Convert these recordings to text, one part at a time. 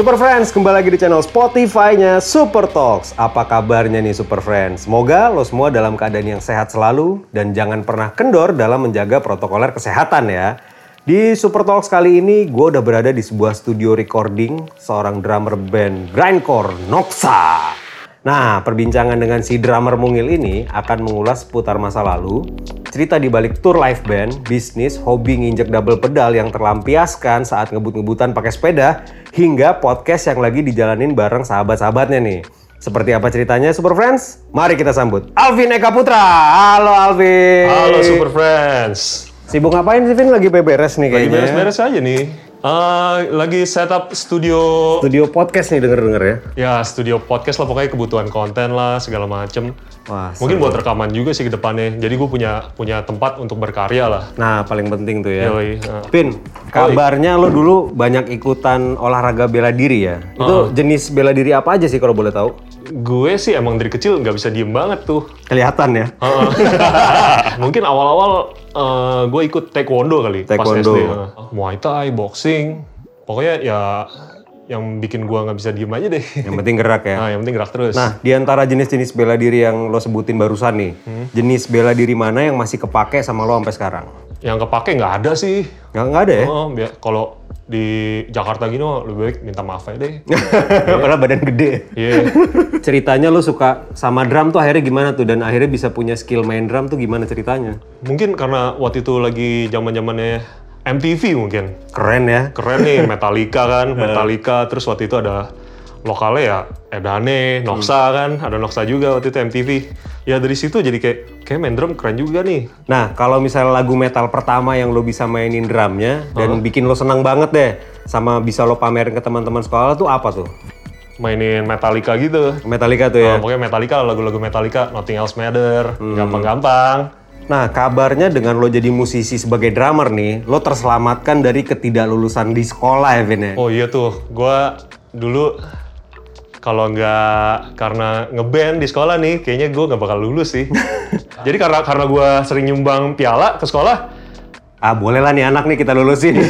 Super Friends, kembali lagi di channel Spotify-nya Super Talks. Apa kabarnya nih Super Friends? Semoga lo semua dalam keadaan yang sehat selalu dan jangan pernah kendor dalam menjaga protokoler kesehatan ya. Di Super Talks kali ini gue udah berada di sebuah studio recording seorang drummer band grindcore Noxa. Nah, perbincangan dengan si drummer mungil ini akan mengulas seputar masa lalu, cerita di balik tour live band, bisnis, hobi nginjek double pedal yang terlampiaskan saat ngebut-ngebutan pakai sepeda, hingga podcast yang lagi dijalanin bareng sahabat-sahabatnya nih. Seperti apa ceritanya Super Friends? Mari kita sambut Alvin Eka Putra. Halo Alvin. Halo Super Friends. Sibuk ngapain sih Vin? Lagi beberes nih Lagi kayaknya. beres-beres aja nih. Eh, lagi setup studio, Studio podcast nih denger-denger ya. ya studio podcast lah pokoknya kebutuhan konten lah segala macem. Wah, Mungkin buat rekaman juga sih ke depannya. Jadi gue punya punya tempat untuk berkarya lah. Nah, paling penting tuh ya. Yoi. nah. Pin, kabarnya lo dulu banyak ikutan olahraga bela diri ya. Itu jenis bela diri apa aja sih kalau boleh tahu? Gue sih emang dari kecil nggak bisa diem banget tuh. Kelihatan ya. Mungkin awal-awal eh, gue ikut taekwondo kali Taekwondo. pas SD. Muay Thai, boxing. Pokoknya ya yang bikin gue nggak bisa diem aja deh. Yang penting gerak ya. Nah, yang penting gerak terus. Nah, di antara jenis-jenis bela diri yang lo sebutin barusan nih, jenis bela diri mana yang masih kepake sama lo sampai sekarang? Yang kepake nggak ada sih. Nggak, nggak ada ya? Oh, biar kalau di Jakarta gini mah lebih baik minta maaf aja deh. Karena badan gede. Iya. Ceritanya lo suka sama drum tuh akhirnya gimana tuh? Dan akhirnya bisa punya skill main drum tuh gimana ceritanya? Mungkin karena waktu itu lagi zaman-zamannya MTV mungkin. Keren ya. Keren nih Metallica kan, Metallica terus waktu itu ada lokalnya ya Edane, Noxa kan, ada Noxa juga waktu itu MTV. Ya dari situ jadi kayak kayak main drum keren juga nih. Nah, kalau misalnya lagu metal pertama yang lo bisa mainin drumnya dan bikin lo senang banget deh, sama bisa lo pamerin ke teman-teman sekolah tuh apa tuh? Mainin Metallica gitu. Metallica tuh ya. Nah, pokoknya Metallica, lagu-lagu Metallica, Nothing Else Matter, gampang-gampang. Nah, kabarnya dengan lo jadi musisi sebagai drummer nih, lo terselamatkan dari ketidaklulusan di sekolah ya, Vin ya? Oh iya tuh, gua dulu kalau nggak karena ngeband di sekolah nih, kayaknya gue nggak bakal lulus sih. Jadi karena karena gue sering nyumbang piala ke sekolah, Ah, boleh lah nih anak nih kita lulusin.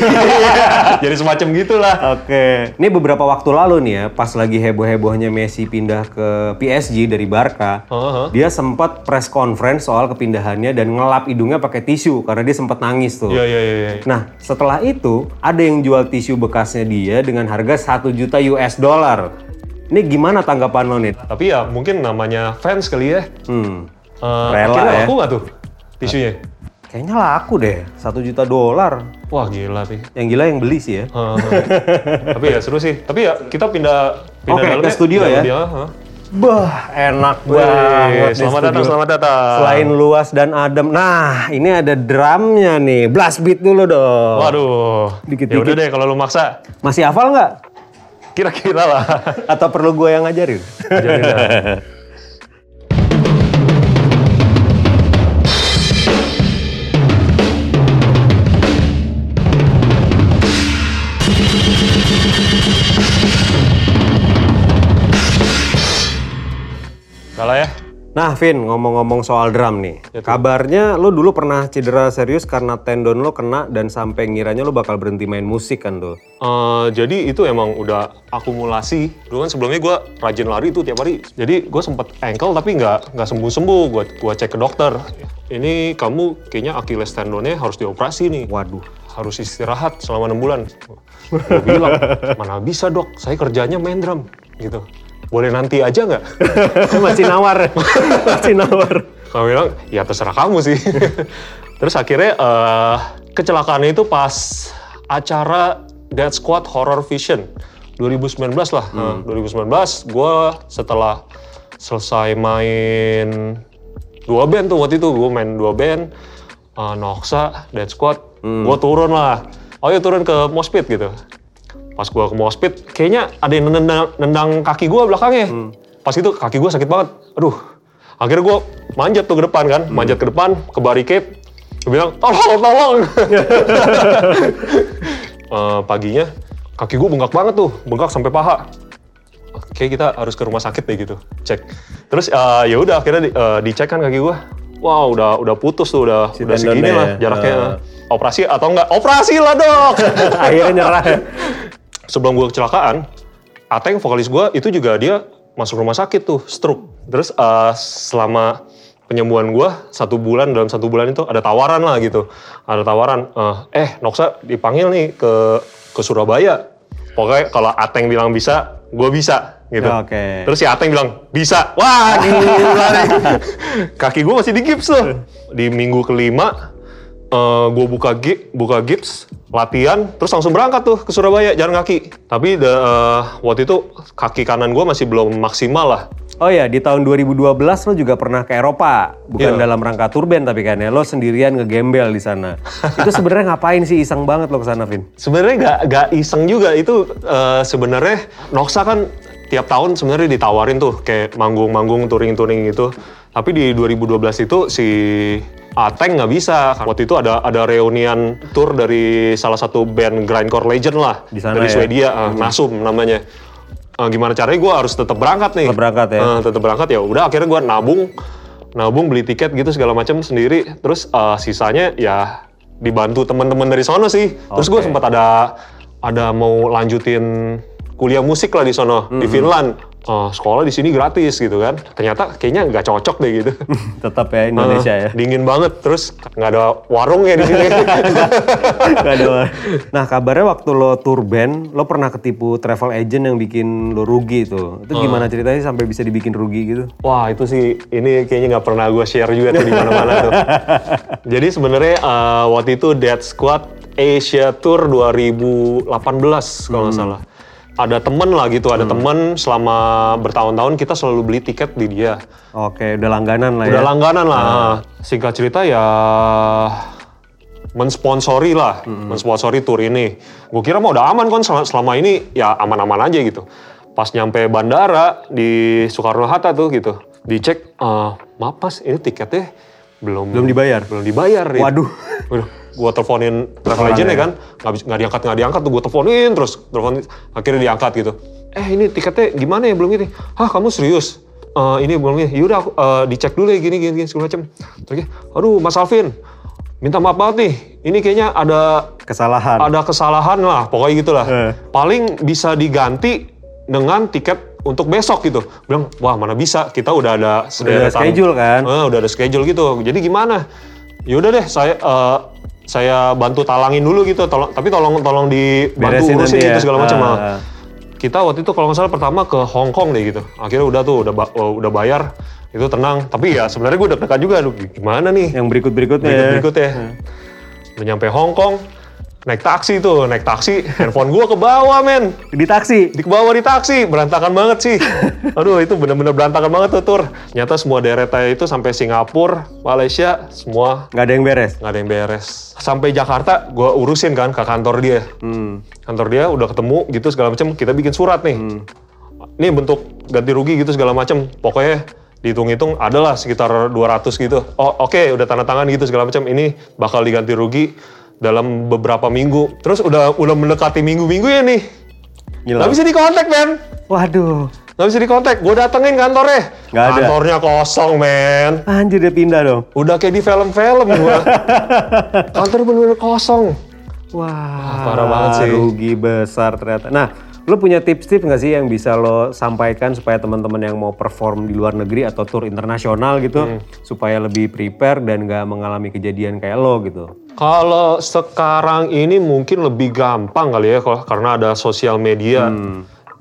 jadi semacam gitulah. Oke. Ini beberapa waktu lalu nih ya, pas lagi heboh-hebohnya Messi pindah ke PSG dari Barca, Heeh. dia sempat press conference soal kepindahannya dan ngelap hidungnya pakai tisu karena dia sempat nangis tuh. Iya iya iya. iya. Nah, setelah itu ada yang jual tisu bekasnya dia dengan harga 1 juta US dollar. Ini gimana tanggapan lo nih? Tapi ya mungkin namanya fans kali ya. Hmm, Eh, Rela akhirnya ya. laku nggak tuh tisunya? kayaknya laku deh, 1 juta dolar. Wah gila sih. Yang gila yang beli sih ya. Heeh. Tapi ya seru sih. Tapi ya kita pindah pindah Oke, ke dalamnya, studio ya? dia, heeh. Bah, enak Wih, banget. selamat datang, selamat datang. Selain luas dan adem. Nah, ini ada drumnya nih. Blast beat dulu dong. Waduh. Dikit-dikit. Ya udah deh kalau lu maksa, Masih hafal nggak? Kira-kira lah. Atau perlu gue yang ngajarin? Jadi dah. Nah, Vin, ngomong-ngomong soal drum nih. Ya. Kabarnya lo dulu pernah cedera serius karena tendon lo kena dan sampai ngiranya lo bakal berhenti main musik kan tuh. Eh, jadi itu emang udah akumulasi. Dulu kan sebelumnya gue rajin lari tuh tiap hari. Jadi gue sempet ankle tapi nggak nggak sembuh sembuh. Gue gua cek ke dokter. Ini kamu kayaknya Achilles tendonnya harus dioperasi nih. Waduh. Harus istirahat selama enam bulan. Gue bilang mana bisa dok. Saya kerjanya main drum gitu. Boleh nanti aja nggak? Masih nawar. Masih nawar. Kamu bilang, ya terserah kamu sih. Terus akhirnya eh, kecelakaannya itu pas acara Dead Squad Horror Vision 2019 lah. Nah, 2019 gue setelah selesai main dua band tuh waktu itu gue main dua band eh, Noxa, Dead Squad, gue turun lah. Oh ya turun ke Mospit gitu. Pas gue ke Mospit, kayaknya ada yang nendang, nendang kaki gue belakangnya. Pas itu kaki gue sakit banget. Aduh, akhirnya gue manjat tuh ke depan kan, manjat ke depan, ke barricade. Gue bilang, tolong, tolong. Eh, paginya, kaki gue bengkak banget tuh, bengkak sampai paha. Oke, kita harus ke rumah sakit deh gitu, cek. Terus eh, ya udah akhirnya di- eh, dicek kan kaki gue. Wow, udah udah putus tuh, udah Si udah segini lah ya. jaraknya. Eh. Operasi atau enggak? Operasi lah dok. Akhirnya nyerah. Sebelum gue kecelakaan, Ateng vokalis gue itu juga dia masuk rumah sakit tuh stroke. Terus eh, selama penyembuhan gue satu bulan dalam satu bulan itu ada tawaran lah gitu. Ada tawaran eh, eh Noksa dipanggil nih ke ke Surabaya. Pokoknya kalau Ateng bilang bisa gue bisa gitu. Ya, oke. terus si Ateng bilang bisa. Wah gila nih. Kaki gue masih di gips tuh. Di minggu kelima gue buka gi- buka gips latihan terus langsung berangkat tuh ke Surabaya jalan kaki tapi da- eh, waktu itu kaki kanan gue masih belum maksimal lah Oh ya, di tahun 2012 lo juga pernah ke Eropa, bukan Iya. dalam rangka turben tapi kan ya, lo sendirian ngegembel di sana. itu sebenarnya ngapain sih iseng banget lo ke sana, Vin? sebenarnya nggak nggak iseng juga itu eh, sebenarnya Noxa kan tiap tahun sebenarnya ditawarin tuh kayak manggung-manggung touring-touring gitu tapi di 2012 itu si Ateng nggak bisa. Waktu itu ada ada reunian tour dari salah satu band grindcore legend lah. Di sana dari ya? Swedia eh, Nasum namanya. Eh, gimana caranya? Gue harus tetap berangkat nih. Tetap berangkat ya? Eh, tetap berangkat. Ya udah akhirnya gue nabung. Nabung beli tiket gitu segala macam sendiri. Terus eh, sisanya ya dibantu teman-teman dari sono sih. Terus gue Oke. sempat ada ada mau lanjutin kuliah musik lah di sono di Finland Eh, sekolah di sini gratis gitu kan ternyata kayaknya nggak cocok deh gitu Tetap ya Indonesia ya. Eh, dingin banget terus nggak ada warung ya di sini Nggak ada. Nah kabarnya waktu lo tour band, lo pernah ketipu travel agent yang bikin lo rugi tuh. Itu gimana ceritanya sampai bisa dibikin rugi gitu? Wah itu sih ini kayaknya nggak pernah gue share juga tuh di mana-mana tuh. Jadi sebenarnya eh, waktu itu Dead Squad Asia Tour 2018 kalau nggak salah. Ada temen lah gitu, ada temen selama bertahun-tahun kita selalu beli tiket di dia. Oke, udah langganan lah Udah ya. langganan lah. Singkat cerita ya mensponsori lah, mensponsori tour ini. Gue kira mah udah aman kan selama, ini ya aman-aman aja gitu. Pas nyampe bandara di Soekarno Hatta tuh gitu, dicek, "Eh, maaf mas ini tiketnya belum Belum dibayar? belum dibayar. Rit." Waduh. Waduh, gue teleponin travel agent ya ya. kan, nggak bisa- nggak diangkat nggak diangkat tuh gue teleponin terus, telepon akhirnya diangkat gitu. Eh ini tiketnya gimana ya belum ini? Hah kamu serius? Eh, ini belum ini. Yaudah aku eh, dicek dulu ya gini gini, gini segala macam. Terus, aduh Mas Alvin, minta maaf banget nih. Ini kayaknya ada Kesalahan. ada kesalahan lah, pokoknya gitulah. Eh. Paling bisa diganti dengan tiket untuk besok gitu. Bilang, wah mana bisa, kita udah ada sederetan- schedule kan? Eh, udah ada schedule gitu. Jadi gimana? Yaudah deh, saya eh, saya bantu talangin dulu gitu. Tolong, tapi tolong tolong dibantu Beresin urusin gitu ya. segala macam. Ah, ah. ah. Kita waktu itu kalau nggak salah pertama ke Hong Kong deh gitu. Akhirnya udah tuh udah ba- udah bayar, itu tenang. Tapi ya sebenarnya gue deg-degan juga, aduh gimana nih? Yang berikut-berikutnya ya. berikut berikut ya. Udah nyampe Hong Kong, naik taksi tuh, naik taksi, handphone gua ke bawah men. Di taksi. Di bawah di taksi, berantakan banget sih. Aduh itu bener-bener berantakan banget tuh tur. Nyata semua deretnya itu sampai Singapura, Malaysia, semua Nggak ada yang beres. nggak ada yang beres. Sampai Jakarta, gua urusin kan ke kantor dia. Hmm. Kantor dia udah ketemu gitu segala macam, kita bikin surat nih. Ini bentuk ganti rugi gitu segala macam. Pokoknya dihitung-hitung adalah sekitar 200 gitu. Oh oke udah tanda tangan gitu segala macam. Ini bakal diganti rugi dalam beberapa minggu. Terus udah udah mendekati minggu-minggu ya nih. Gila. Nggak bisa dikontak men. Waduh. Nggak bisa dikontak. Gue datengin kantornya. Nggak ada. Kantornya kosong men. Anjir dia pindah dong. Udah kayak di film-film gua. Kantor bener-bener kosong. Wah, parah banget sih. Rugi besar ternyata. Nah, lo punya tips-tips nggak sih yang bisa lo sampaikan supaya teman-teman yang mau perform di luar negeri atau tour internasional gitu, Hmm. supaya lebih prepare dan nggak mengalami kejadian kayak lo gitu? Kalau sekarang ini mungkin lebih gampang kali ya kalau- karena ada sosial media.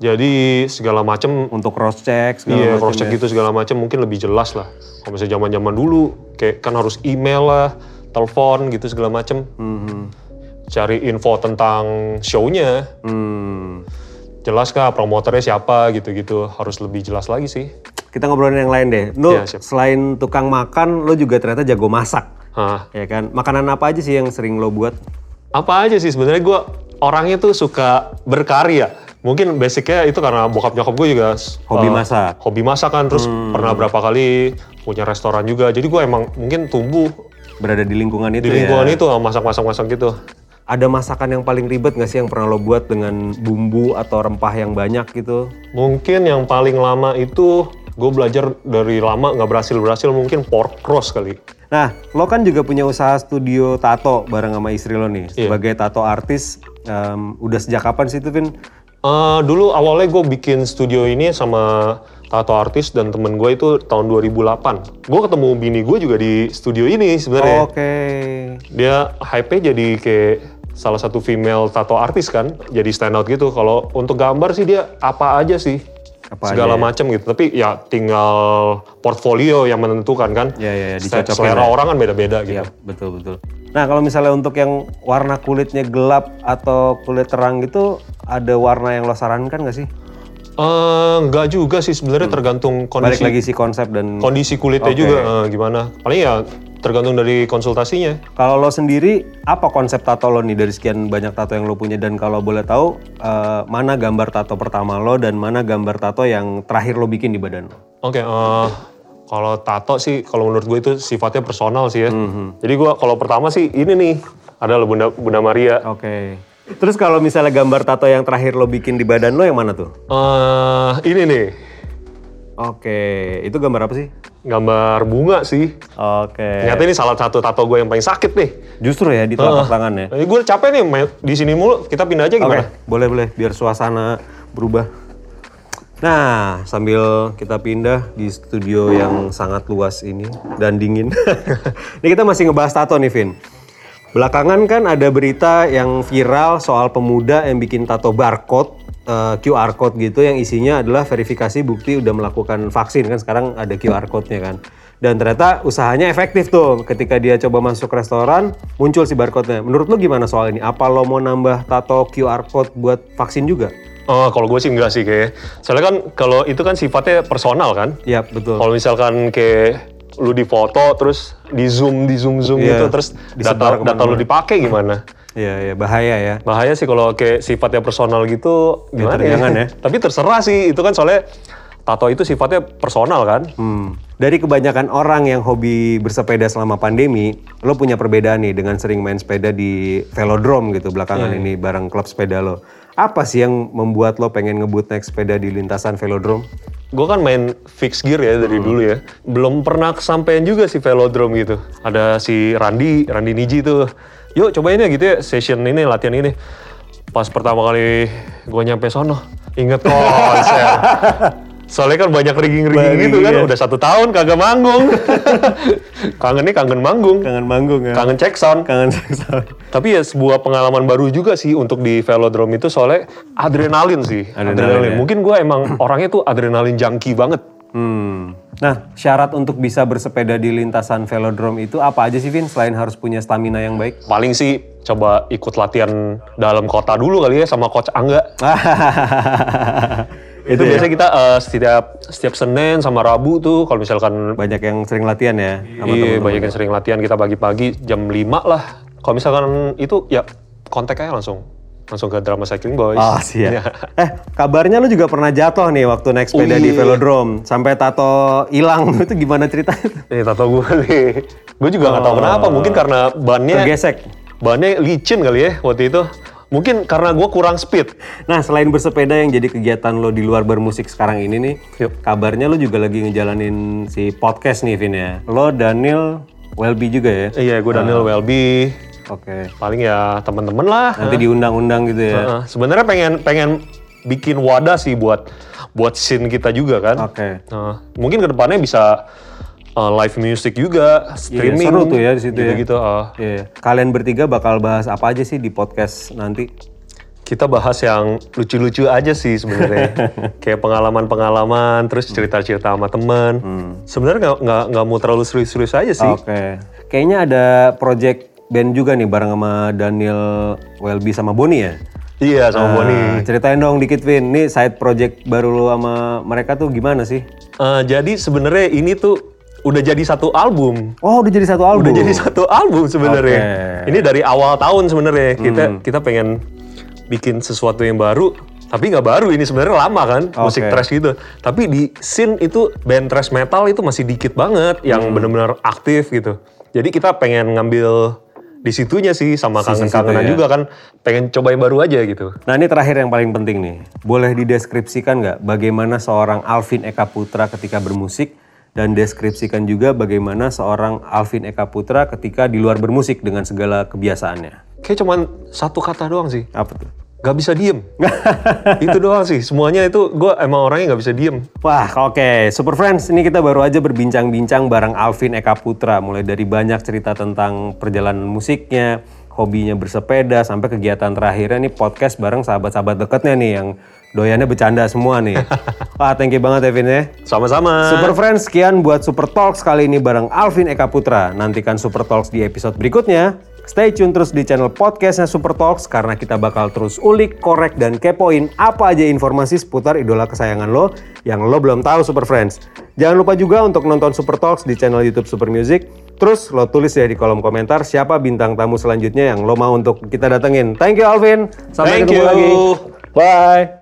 Jadi segala macam Untuk cross check segala iya macam cross check ya. gitu segala macam mungkin lebih jelas lah. Kalau misalnya zaman-zaman dulu kayak kan harus email lah, telepon gitu segala macam. Mhm. Cari info tentang show-nya. Hmm. Jelas kah promotornya siapa gitu-gitu. Harus lebih jelas lagi sih. Kita ngobrolin yang lain deh. Iya, siap. selain tukang makan, lo juga ternyata jago masak, Hah. ya kan? Makanan apa aja sih yang sering lo buat? Apa aja sih sebenarnya gue orangnya tuh suka berkarya. Mungkin basicnya itu karena bokap nyokap gue juga Hobi eh, masak. Hobi masak kan, terus pernah berapa kali punya restoran juga. Jadi gue emang mungkin tumbuh Berada di lingkungan itu di lingkungan ya. itu masak-masak-masak gitu. Ada masakan yang paling ribet nggak sih yang pernah lo buat dengan bumbu atau rempah yang banyak gitu? Mungkin yang paling lama itu gue belajar dari lama nggak berhasil berhasil mungkin pork roast kali. Nah, lo kan juga punya usaha studio tato bareng sama istri lo nih. Iya. Sebagai tato artis, em, udah sejak kapan sih itu, Vin? Eh, dulu awalnya gue bikin studio ini sama tato artis dan temen gue itu tahun 2008. Gue ketemu bini gue juga di studio ini sebenarnya. Oke. Dia hype-nya jadi kayak salah satu female tato artis kan, jadi stand out gitu. Kalau untuk gambar sih dia apa aja sih. Apa segala aja ya? macam gitu. Tapi ya tinggal portfolio yang menentukan kan. Ya, ya, ya, Selera ya. orang kan beda-beda gitu. Iya, betul betul. Nah, kalau misalnya untuk yang warna kulitnya gelap atau kulit terang gitu, ada warna yang lo sarankan nggak sih? Eh, nggak juga sih sebenarnya tergantung Hmm. Balik kondisi lagi si konsep dan kondisi kulitnya Oke. juga eh, gimana. Paling ya tergantung dari konsultasinya. kalau lo sendiri apa konsep tato lo nih dari sekian banyak tato yang lo punya dan kalau boleh tahu eh, mana gambar tato pertama lo dan mana gambar tato yang terakhir lo bikin di badan lo? Oke, eh, kalau tato sih, kalau menurut gue itu sifatnya personal sih ya. Jadi gue kalau pertama sih ini nih, ada loh Bunda Bunda Maria. Oke. Terus kalau misalnya gambar tato yang terakhir lo bikin di badan lo yang mana tuh? Eh, ini nih, Oke, itu gambar apa sih? gambar bunga sih. Oke. Ternyata ini salah satu tato gue yang paling sakit nih. Justru ya di telapak tangan ya. Gue capek nih di sini mulu. Kita pindah aja gimana? boleh boleh biar suasana berubah. Nah, sambil kita pindah di studio yang sangat luas ini dan dingin. ini kita masih ngebahas tato nih, Vin. Belakangan kan ada berita yang viral soal pemuda yang bikin tato barcode, eh, QR code gitu yang isinya adalah verifikasi bukti udah melakukan vaksin kan sekarang ada QR code-nya kan. Dan ternyata usahanya efektif tuh ketika dia coba masuk restoran muncul si barcode-nya. Menurut lu gimana soal ini? Apa lo mau nambah tato QR code buat vaksin juga? Oh, kalau gue sih enggak sih kayak. Soalnya kan kalau itu kan sifatnya personal kan. Iya, betul. Kalau misalkan kayak lu di foto terus di zoom di zoom zoom Iya, gitu terus disebar data data lu dipakai gimana? Iya, iya, bahaya ya. Bahaya sih kalau kayak sifatnya personal gitu gimana ya? jangan ya. Tapi terserah sih itu kan soalnya tato itu sifatnya personal kan. Hmm. Dari kebanyakan orang yang hobi bersepeda selama pandemi, lo punya perbedaan nih dengan sering main sepeda di velodrome gitu belakangan ini bareng klub sepeda lo. Apa sih yang membuat lo pengen ngebut naik sepeda di lintasan velodrome? Gue kan main fix gear ya dari dulu ya. Belum pernah kesampaian juga sih velodrome gitu. Ada si Randi, Randi Niji tuh. Yuk cobain ya gitu ya session ini, latihan ini. Pas pertama kali gue nyampe sono, inget konser. Soalnya kan banyak rigging-rigging gitu kan, iya. udah satu tahun kagak manggung. kangen nih kangen manggung, Kangen manggung ya? kangen check sound. Kangen seksual. Tapi ya sebuah pengalaman baru juga sih untuk di velodrome itu soalnya adrenalin sih. Adrenalin ya. Mungkin gue emang orangnya tuh adrenalin junkie banget. Hmm. Nah, syarat untuk bisa bersepeda di lintasan velodrome itu apa aja sih, Vin? Selain harus punya stamina yang baik? Paling sih coba ikut latihan dalam kota dulu kali ya sama coach Angga. itu ya? biasanya kita eh, setiap setiap Senin sama Rabu tuh kalau misalkan Banyak yang sering latihan ya? sama iya banyak yang sering latihan kita pagi-pagi jam 5 lah. Kalau misalkan itu ya kontak aja langsung langsung ke drama cycling boys. Oh siap. Iya. Eh kabarnya lu juga pernah jatuh nih waktu naik sepeda Oh, di iya. velodrome. Sampai tato hilang. itu gimana ceritanya? Nih tato gue nih. Gue juga nggak tahu kenapa. Mungkin karena bannya Tergesek. bannya licin kali ya waktu itu. Mungkin karena gue kurang speed. Nah selain bersepeda yang jadi kegiatan lo di luar bermusik sekarang ini nih. Yuk. Kabarnya lu juga lagi ngejalanin si podcast nih Vin ya. Lo Daniel Welby juga ya? Iya, gue Daniel Welby. Oke. Paling ya teman-teman lah. Nanti diundang-undang gitu ya? Heeh. Sebenarnya pengen pengen bikin wadah sih buat buat scene kita juga kan. Oke. Nah, mungkin ke depannya bisa uh, live music juga, streaming. seru tuh ya di situ ya. gitu, uh, Iya. Kalian bertiga bakal bahas apa aja sih di podcast nanti? kita bahas yang lucu-lucu aja sih sebenarnya. Kayak pengalaman-pengalaman, terus cerita-cerita sama temen. Sebenarnya nggak nggak nggak mau terlalu serius-serius aja sih. Oke. Kayaknya ada project band juga nih bareng sama Daniel Welby sama Boni ya? Iya sama Boni. Nah, ceritain dong dikit Vin, ini side project baru lo sama mereka tuh gimana sih? Uh, jadi sebenarnya ini tuh udah jadi satu album. Oh udah jadi satu album? Udah jadi satu album sebenarnya. Hmm. Ini dari awal tahun sebenarnya kita kita pengen bikin sesuatu yang baru. Tapi nggak baru ini sebenarnya lama kan musik Oke. thrash gitu. Tapi di scene itu band thrash metal itu masih dikit banget yang Hmm. benar-benar aktif gitu. Jadi kita pengen ngambil di situnya sih sama kangen-kangenan ya. juga kan. Pengen coba yang baru aja gitu. Nah ini terakhir yang paling penting nih. Boleh dideskripsikan nggak bagaimana seorang Alvin Eka Putra ketika bermusik dan deskripsikan juga bagaimana seorang Alvin Eka Putra ketika di luar bermusik dengan segala kebiasaannya. Kayak cuman satu kata doang sih. Apa tuh? Gak bisa diem. itu doang sih. Semuanya itu gue emang orangnya gak bisa diem. Wah, oke. Super Friends, ini kita baru aja berbincang-bincang bareng Alvin Eka Putra. Mulai dari banyak cerita tentang perjalanan musiknya, hobinya bersepeda, sampai kegiatan terakhirnya nih podcast bareng sahabat-sahabat deketnya nih yang doyannya bercanda semua nih. Wah, thank you banget Evin ya. Sama-sama. Super Friends, sekian buat Super Talks kali ini bareng Alvin Eka Putra. Nantikan Super Talks di episode berikutnya. Stay tune terus di channel podcastnya Super Talks karena kita bakal terus ulik, korek, dan kepoin apa aja informasi seputar idola kesayangan lo yang lo belum tahu Super Friends. Jangan lupa juga untuk nonton Super Talks di channel YouTube Super Music. Terus lo tulis ya di kolom komentar siapa bintang tamu selanjutnya yang lo mau untuk kita datengin. Thank you Alvin. Sampai Thank ketemu you. lagi. Bye.